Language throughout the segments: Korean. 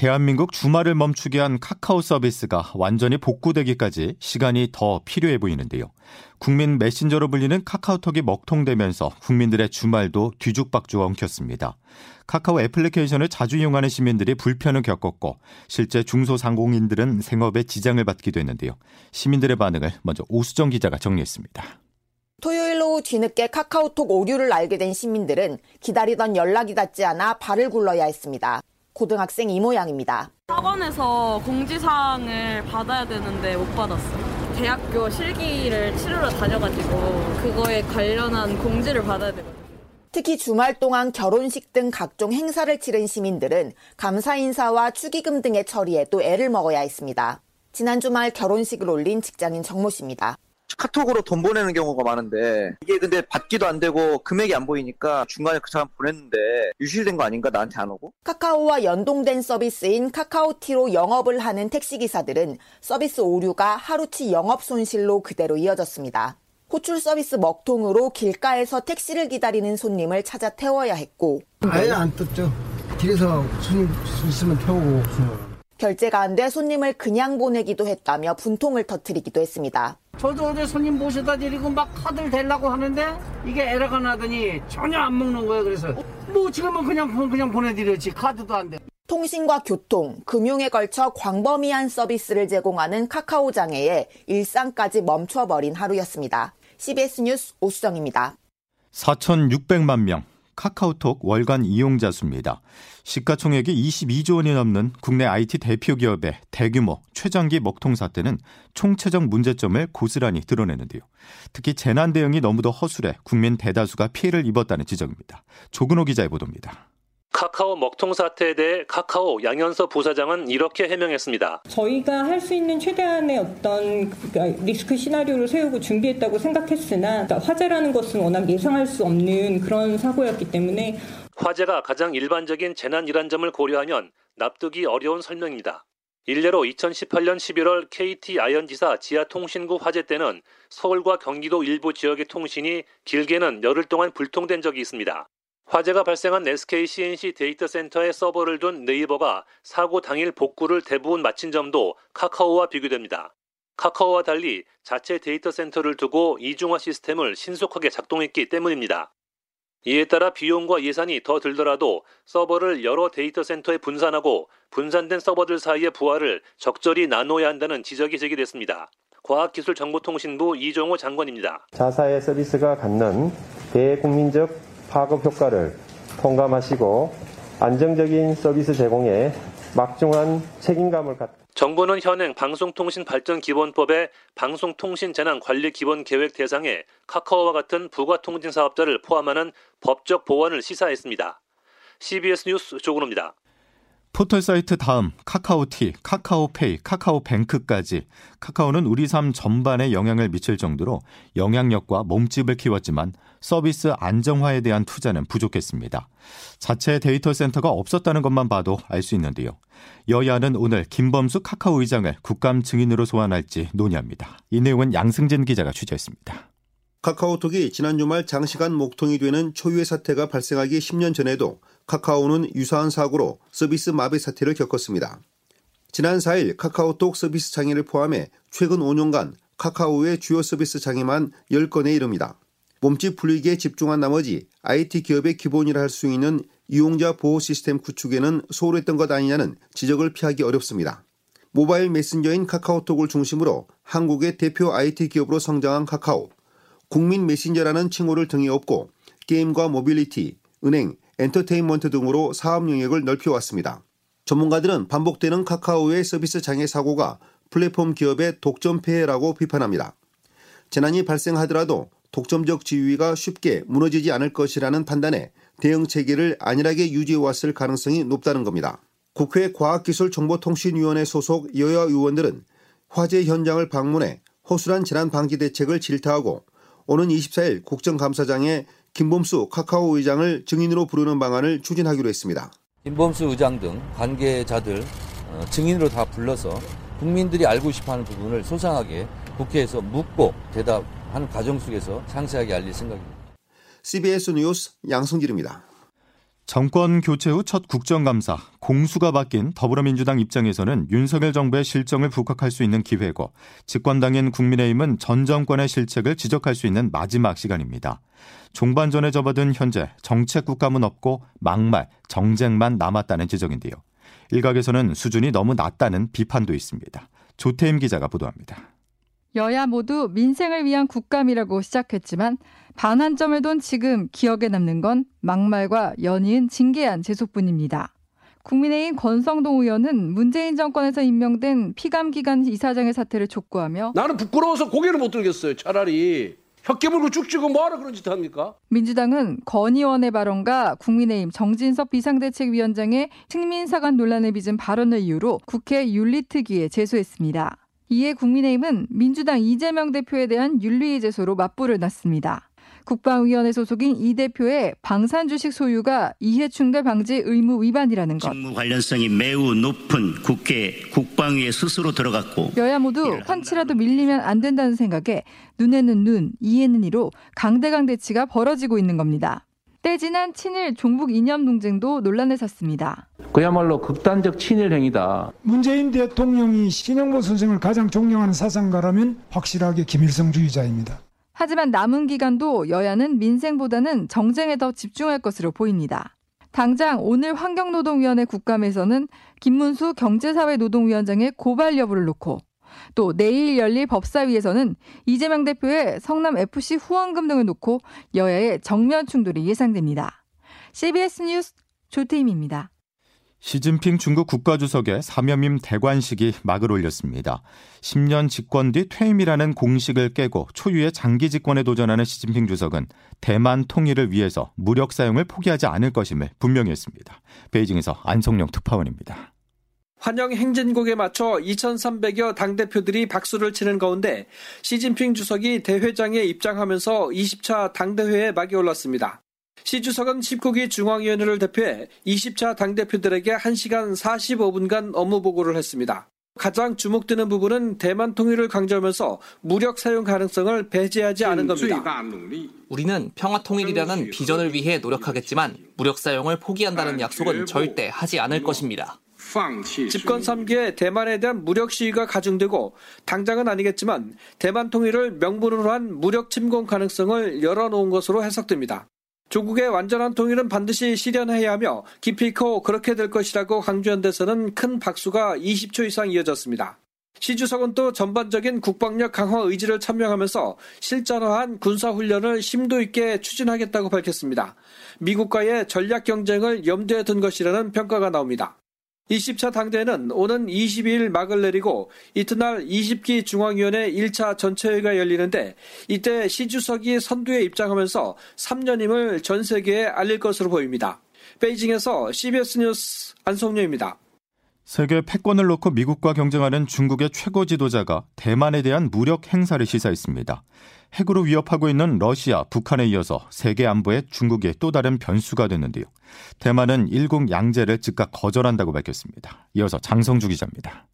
대한민국 주말을 멈추게 한 카카오 서비스가 완전히 복구되기까지 시간이 더 필요해 보이는데요. 국민 메신저로 불리는 카카오톡이 먹통되면서 국민들의 주말도 뒤죽박죽 엉켰습니다. 카카오 애플리케이션을 자주 이용하는 시민들이 불편을 겪었고 실제 중소상공인들은 생업에 지장을 받기도 했는데요. 시민들의 반응을 먼저 오수정 기자가 정리했습니다. 토요일 오후 뒤늦게 카카오톡 오류를 알게 된 시민들은 기다리던 연락이 닿지 않아 발을 굴러야 했습니다. 고등학생 이 모양입니다. 학원에서 공지사항을 받아야 되는데 못 받았어요. 대학교 실기를 치르러 다녀가지고 그거에 관련한 공지를 받아야 되거든요. 특히 주말 동안 결혼식 등 각종 행사를 치른 시민들은 감사 인사와 축의금 등의 처리에 또 애를 먹어야 했습니다. 지난 주말 결혼식을 올린 직장인 정모 씨입니다. 카톡으로 돈 보내는 경우가 많은데 이게 근데 받기도 안 되고 금액이 안 보이니까 중간에 그 사람 보냈는데 유실된 거 아닌가 나한테 안 오고? 카카오와 연동된 서비스인 카카오티로 영업을 하는 택시기사들은 서비스 오류가 하루치 영업 손실로 그대로 이어졌습니다. 호출 서비스 먹통으로 길가에서 택시를 기다리는 손님을 찾아 태워야 했고 아예 안 떴죠. 길에서 손님 있으면 태우고 결제가 안 돼 손님을 그냥 보내기도 했다며 분통을 터뜨리기도 했습니다. 저도 어제 손님 모셔다 드리고 막 카드를 대려고 하는데 이게 에러가 나더니 전혀 안 먹는 거예요. 그래서 뭐 지금은 그냥 그냥 보내드렸지 카드도 안 돼. 통신과 교통, 금융에 걸쳐 광범위한 서비스를 제공하는 카카오 장애에 일상까지 멈춰버린 하루였습니다. CBS 뉴스 오수정입니다. 4,600만 명 카카오톡 월간 이용자 수입니다. 시가총액이 22조 원이 넘는 국내 IT 대표 기업의 대규모 최장기 먹통 사태는 총체적 문제점을 고스란히 드러내는데요. 특히 재난 대응이 너무도 허술해 국민 대다수가 피해를 입었다는 지적입니다. 조근호 기자의 보도입니다. 카카오 먹통 사태에 대해 카카오 양현서 부사장은 이렇게 해명했습니다. 저희가 할 수 있는 최대한의 어떤 리스크 시나리오를 세우고 준비했다고 생각했으나 그러니까 화재라는 것은 워낙 예상할 수 없는 그런 사고였기 때문에 화재가 가장 일반적인 재난이란 점을 고려하면 납득이 어려운 설명입니다. 일례로 2018년 11월 KT 아현지사 지하통신구 화재 때는 서울과 경기도 일부 지역의 통신이 길게는 열흘 동안 불통된 적이 있습니다. 화재가 발생한 SK C&C 데이터 센터에 서버를 둔 네이버가 사고 당일 복구를 대부분 마친 점도 카카오와 비교됩니다. 카카오와 달리 자체 데이터 센터를 두고 이중화 시스템을 신속하게 작동했기 때문입니다. 이에 따라 비용과 예산이 더 들더라도 서버를 여러 데이터 센터에 분산하고 분산된 서버들 사이의 부하를 적절히 나눠야 한다는 지적이 제기됐습니다. 과학기술정보통신부 이종호 장관입니다. 자사의 서비스가 갖는 대국민적 파급 효과를 통감하시고 안정적인 서비스 제공에 막중한 책임감을 갖 정부는 현행 방송통신발전기본법의 방송통신재난관리기본계획 대상에 카카오와 같은 부가통신 사업자를 포함하는 법적 보완을 시사했습니다. CBS 뉴스 조근호입니다. 포털 사이트 다음 카카오티, 카카오페이, 카카오뱅크까지 카카오는 우리 삶 전반에 영향을 미칠 정도로 영향력과 몸집을 키웠지만 서비스 안정화에 대한 투자는 부족했습니다. 자체 데이터 센터가 없었다는 것만 봐도 알 수 있는데요. 여야는 오늘 김범수 카카오 의장을 국감 증인으로 소환할지 논의합니다. 이 내용은 양승진 기자가 취재했습니다. 카카오톡이 지난 주말 장시간 목통이 되는 초유의 사태가 발생하기 10년 전에도 카카오는 유사한 사고로 서비스 마비 사태를 겪었습니다. 지난 4일 카카오톡 서비스 장애를 포함해 최근 5년간 카카오의 주요 서비스 장애만 10건에 이릅니다. 몸집 불리기에 집중한 나머지 IT 기업의 기본이라 할 수 있는 이용자 보호 시스템 구축에는 소홀했던 것 아니냐는 지적을 피하기 어렵습니다. 모바일 메신저인 카카오톡을 중심으로 한국의 대표 IT 기업으로 성장한 카카오. 국민 메신저라는 칭호를 등에 업고 게임과 모빌리티, 은행, 엔터테인먼트 등으로 사업 영역을 넓혀왔습니다. 전문가들은 반복되는 카카오의 서비스 장애 사고가 플랫폼 기업의 독점 폐해라고 비판합니다. 재난이 발생하더라도 독점적 지위가 쉽게 무너지지 않을 것이라는 판단에 대응 체계를 안일하게 유지해왔을 가능성이 높다는 겁니다. 국회 과학기술정보통신위원회 소속 여야 의원들은 화재 현장을 방문해 허술한 재난 방지 대책을 질타하고 오는 24일 국정감사장에 김범수 카카오 의장을 증인으로 부르는 방안을 추진하기로 했습니다. 김범수 의장 등 관계자들 어, 증인으로 다 불러서 국민들이 알고 싶어하는 부분을 소상하게 국회에서 묻고 대답하는 과정 속에서 상세하게 알릴 생각입니다. CBS 뉴스 양승길입니다. 정권 교체 후 첫 국정감사 공수가 바뀐 더불어민주당 입장에서는 윤석열 정부의 실정을 부각할 수 있는 기회고 집권당인 국민의힘은 전 정권의 실책을 지적할 수 있는 마지막 시간입니다. 종반전에 접어든 현재 정책 국감은 없고 막말, 정쟁만 남았다는 지적인데요. 일각에서는 수준이 너무 낮다는 비판도 있습니다. 조태임 기자가 보도합니다. 여야 모두 민생을 위한 국감이라고 시작했지만 반환점을 돈 지금 기억에 남는 건 막말과 연이은 징계한 제속뿐입니다. 국민의힘 권성동 의원은 문재인 정권에서 임명된 피감기관 이사장의 사퇴를 촉구하며 나는 부끄러워서 고개를 못 들겠어요. 차라리 혀 깨물고 쭉 찍어 뭐하러 그런 짓 합니까? 민주당은 권 의원의 발언과 국민의힘 정진석 비상대책위원장의 식민사관 논란을 빚은 발언을 이유로 국회 윤리특위에 제소했습니다. 이에 국민의힘은 민주당 이재명 대표에 대한 윤리 제소로 맞불을 놨습니다. 국방위원회 소속인 이 대표의 방산 주식 소유가 이해충돌 방지 의무 위반이라는 것. 직무 관련성이 매우 높은 국회 국방위에 스스로 들어갔고 여야 모두 환치라도 밀리면 안 된다는 생각에 눈에는 눈, 이에는 이로 강대강 대치가 벌어지고 있는 겁니다. 때지난 친일 종북 이념 논쟁도 논란을 샀습니다. 그야말로 극단적 친일 행위다. 문재인 대통령이 신영보 선생을 가장 존경하는 사상가라면 확실하게 김일성주의자입니다. 하지만 남은 기간도 여야는 민생보다는 정쟁에 더 집중할 것으로 보입니다. 당장 오늘 환경노동위원회 국감에서는 김문수 경제사회노동위원장의 고발 여부를 놓고 또 내일 열릴 법사위에서는 이재명 대표의 성남 FC 후원금 등을 놓고 여야의 정면 충돌이 예상됩니다. CBS 뉴스 조태임입니다. 시진핑 중국 국가주석의 사면임 대관식이 막을 올렸습니다. 10년 집권 뒤 퇴임이라는 공식을 깨고 초유의 장기 집권에 도전하는 시진핑 주석은 대만 통일을 위해서 무력 사용을 포기하지 않을 것임을 분명히 했습니다. 베이징에서 안성룡 특파원입니다. 환영 행진곡에 맞춰 2,300여 당대표들이 박수를 치는 가운데 시진핑 주석이 대회장에 입장하면서 20차 당대회에 막이 올랐습니다. 시 주석은 19기 중앙위원회를 대표해 20차 당대표들에게 1시간 45분간 업무 보고를 했습니다. 가장 주목되는 부분은 대만 통일을 강조하면서 무력 사용 가능성을 배제하지 않은 겁니다. 우리는 평화 통일이라는 비전을 위해 노력하겠지만 무력 사용을 포기한다는 약속은 절대 하지 않을 것입니다. 집권 3기에 대만에 대한 무력 시위가 가중되고 당장은 아니겠지만 대만 통일을 명분으로 한 무력 침공 가능성을 열어놓은 것으로 해석됩니다. 조국의 완전한 통일은 반드시 실현해야 하며 기필코 그렇게 될 것이라고 강조한 데서는 큰 박수가 20초 이상 이어졌습니다. 시 주석은 또 전반적인 국방력 강화 의지를 천명하면서 실전화한 군사훈련을 심도 있게 추진하겠다고 밝혔습니다. 미국과의 전략 경쟁을 염두에 둔 것이라는 평가가 나옵니다. 20차 당대회는 오는 22일 막을 내리고 이튿날 20기 중앙위원회 1차 전체회가 열리는데 이때 시 주석이 선두에 입장하면서 3년임을 전 세계에 알릴 것으로 보입니다. 베이징에서 CBS 뉴스 안성료입니다. 세계 패권을 놓고 미국과 경쟁하는 중국의 최고 지도자가 대만에 대한 무력 행사를 시사했습니다. 핵으로 위협하고 있는 러시아, 북한에 이어서 세계 안보에 중국의 또 다른 변수가 됐는데요. 대만은 일국 양제를 즉각 거절한다고 밝혔습니다. 이어서 장성주 기자입니다.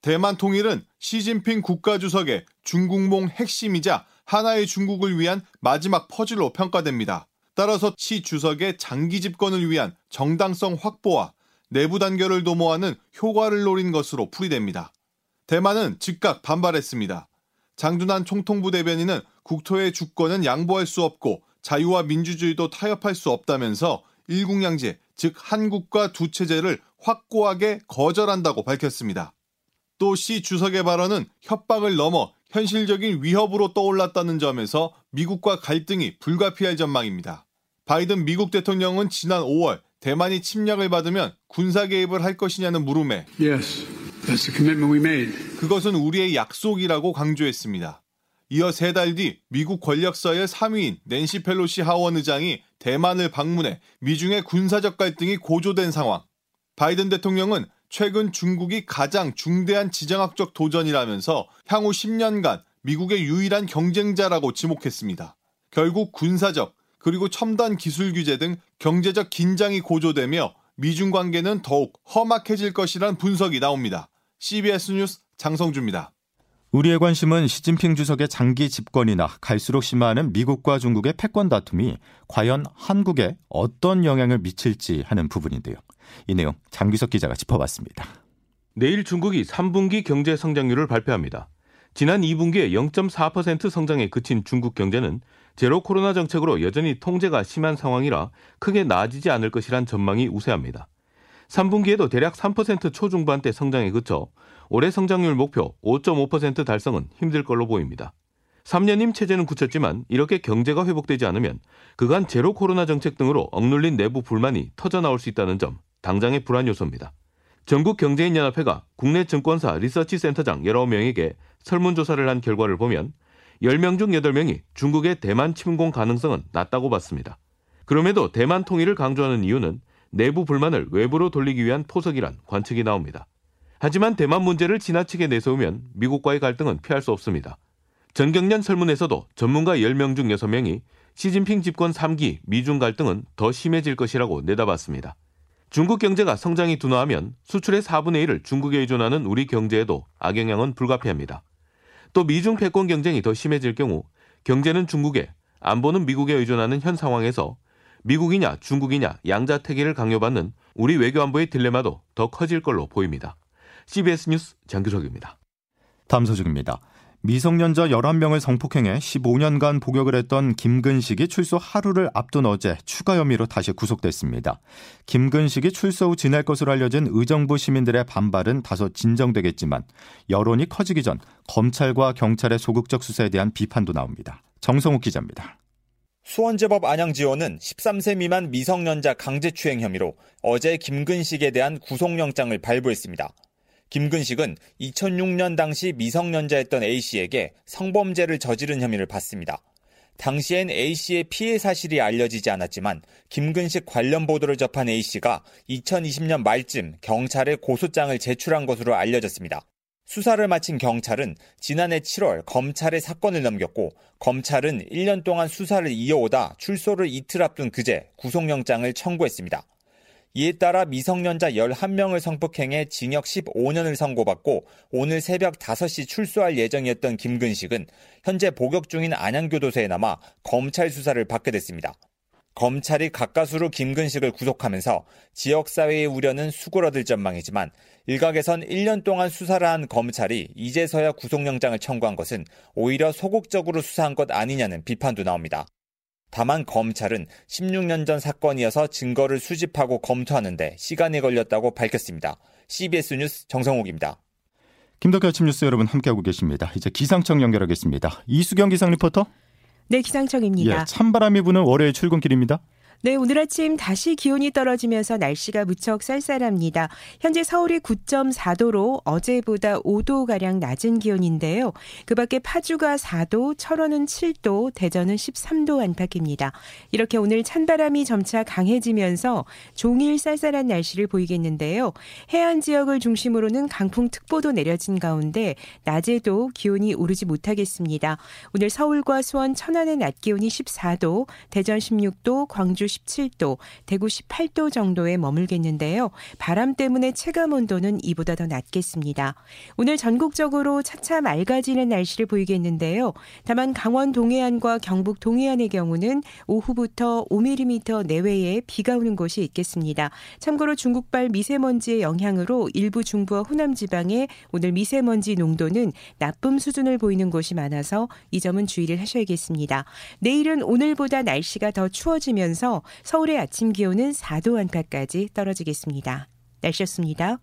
대만 통일은 시진핑 국가주석의 중국몽 핵심이자 하나의 중국을 위한 마지막 퍼즐로 평가됩니다. 따라서 시 주석의 장기 집권을 위한 정당성 확보와 내부 단결을 도모하는 효과를 노린 것으로 풀이됩니다. 대만은 즉각 반발했습니다. 장준환 총통부 대변인은 국토의 주권은 양보할 수 없고 자유와 민주주의도 타협할 수 없다면서 일국양제, 즉 한국과 두 체제를 확고하게 거절한다고 밝혔습니다. 또 시 주석의 발언은 협박을 넘어 현실적인 위협으로 떠올랐다는 점에서 미국과 갈등이 불가피할 전망입니다. 바이든 미국 대통령은 지난 5월 대만이 침략을 받으면 군사 개입을 할 것이냐는 물음에 yes, that's the commitment we made. 그것은 우리의 약속이라고 강조했습니다. 이어 세 달 뒤 미국 권력서의 3위인 낸시 펠로시 하원 의장이 대만을 방문해 미중의 군사적 갈등이 고조된 상황. 바이든 대통령은 최근 중국이 가장 중대한 지정학적 도전이라면서 향후 10년간 미국의 유일한 경쟁자라고 지목했습니다. 결국 군사적 그리고 첨단 기술 규제 등 경제적 긴장이 고조되며 미중 관계는 더욱 험악해질 것이란 분석이 나옵니다. CBS 뉴스 장성주입니다. 우리의 관심은 시진핑 주석의 장기 집권이나 갈수록 심화하는 미국과 중국의 패권 다툼이 과연 한국에 어떤 영향을 미칠지 하는 부분인데요. 이 내용 장규석 기자가 짚어봤습니다. 내일 중국이 3분기 경제 성장률을 발표합니다. 지난 2분기에 0.4% 성장에 그친 중국 경제는 제로 코로나 정책으로 여전히 통제가 심한 상황이라 크게 나아지지 않을 것이란 전망이 우세합니다. 3분기에도 대략 3% 초중반대 성장에 그쳐 올해 성장률 목표 5.5% 달성은 힘들 걸로 보입니다. 3년임 체제는 굳혔지만 이렇게 경제가 회복되지 않으면 그간 제로 코로나 정책 등으로 억눌린 내부 불만이 터져 나올 수 있다는 점 당장의 불안 요소입니다. 전국경제인연합회가 국내 증권사 리서치 센터장 19명에게 설문조사를 한 결과를 보면 10명 중 8명이 중국의 대만 침공 가능성은 낮다고 봤습니다. 그럼에도 대만 통일을 강조하는 이유는 내부 불만을 외부로 돌리기 위한 포석이란 관측이 나옵니다. 하지만 대만 문제를 지나치게 내세우면 미국과의 갈등은 피할 수 없습니다. 전경련 설문에서도 전문가 10명 중 6명이 시진핑 집권 3기 미중 갈등은 더 심해질 것이라고 내다봤습니다. 중국 경제가 성장이 둔화하면 수출의 4분의 1을 중국에 의존하는 우리 경제에도 악영향은 불가피합니다. 또 미중 패권 경쟁이 더 심해질 경우 경제는 중국에 안보는 미국에 의존하는 현 상황에서 미국이냐 중국이냐 양자태기를 강요받는 우리 외교안보의 딜레마도 더 커질 걸로 보입니다. CBS 뉴스 장규석입니다. 다음 소식입니다. 미성년자 11명을 성폭행해 15년간 복역을 했던 김근식이 출소 하루를 앞둔 어제 추가 혐의로 다시 구속됐습니다. 김근식이 출소 후 지낼 것으로 알려진 의정부 시민들의 반발은 다소 진정되겠지만 여론이 커지기 전 검찰과 경찰의 소극적 수사에 대한 비판도 나옵니다. 정성욱 기자입니다. 수원제법 안양지원은 13세 미만 미성년자 강제추행 혐의로 어제 김근식에 대한 구속영장을 발부했습니다. 김근식은 2006년 당시 미성년자였던 A씨에게 성범죄를 저지른 혐의를 받습니다. 당시엔 A씨의 피해 사실이 알려지지 않았지만 김근식 관련 보도를 접한 A씨가 2020년 말쯤 경찰에 고소장을 제출한 것으로 알려졌습니다. 수사를 마친 경찰은 지난해 7월 검찰에 사건을 넘겼고 검찰은 1년 동안 수사를 이어오다 출소를 이틀 앞둔 그제 구속영장을 청구했습니다. 이에 따라 미성년자 11명을 성폭행해 징역 15년을 선고받고 오늘 새벽 5시 출소할 예정이었던 김근식은 현재 복역 중인 안양교도소에 남아 검찰 수사를 받게 됐습니다. 검찰이 가까스로 김근식을 구속하면서 지역사회의 우려는 수그러들 전망이지만 일각에선 1년 동안 수사를 한 검찰이 이제서야 구속영장을 청구한 것은 오히려 소극적으로 수사한 것 아니냐는 비판도 나옵니다. 다만 검찰은 16년 전 사건이어서 증거를 수집하고 검토하는데 시간이 걸렸다고 밝혔습니다. CBS 뉴스 정성욱입니다. 김덕기 아침 뉴스 여러분 함께하고 계십니다. 이제 기상청 연결하겠습니다. 이수경 기상 리포터. 네, 기상청입니다. 예, 찬바람이 부는 월요일 출근길입니다. 네, 오늘 아침 다시 기온이 떨어지면서 날씨가 무척 쌀쌀합니다. 현재 서울이 9.4도로 어제보다 5도 가량 낮은 기온인데요. 그 밖에 파주가 4도, 철원은 7도, 대전은 13도 안팎입니다. 이렇게 오늘 찬바람이 점차 강해지면서 종일 쌀쌀한 날씨를 보이겠는데요. 해안 지역을 중심으로는 강풍특보도 내려진 가운데 낮에도 기온이 오르지 못하겠습니다. 오늘 서울과 수원, 천안의 낮 기온이 14도, 대전 16도, 광주 17도, 대구 18도 정도에 머물겠는데요. 바람 때문에 체감 온도는 이보다 더 낮겠습니다. 오늘 전국적으로 차차 맑아지는 날씨를 보이겠는데요. 다만 강원 동해안과 경북 동해안의 경우는 오후부터 5mm 내외의 비가 오는 곳이 있겠습니다. 참고로 중국발 미세먼지의 영향으로 일부 중부와 호남 지방에 오늘 미세먼지 농도는 나쁨 수준을 보이는 곳이 많아서 이 점은 주의를 하셔야겠습니다. 내일은 오늘보다 날씨가 더 추워지면서 서울의 아침 기온은 4도 안팎까지 떨어지겠습니다. 날씨였습니다.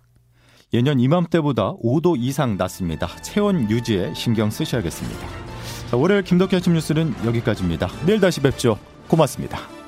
예년 이맘때보다 5도 이상 낮습니다. 체온 유지에 신경 쓰셔야겠습니다. 자, 월요일 김덕기 아침 뉴스는 여기까지입니다. 내일 다시 뵙죠. 고맙습니다.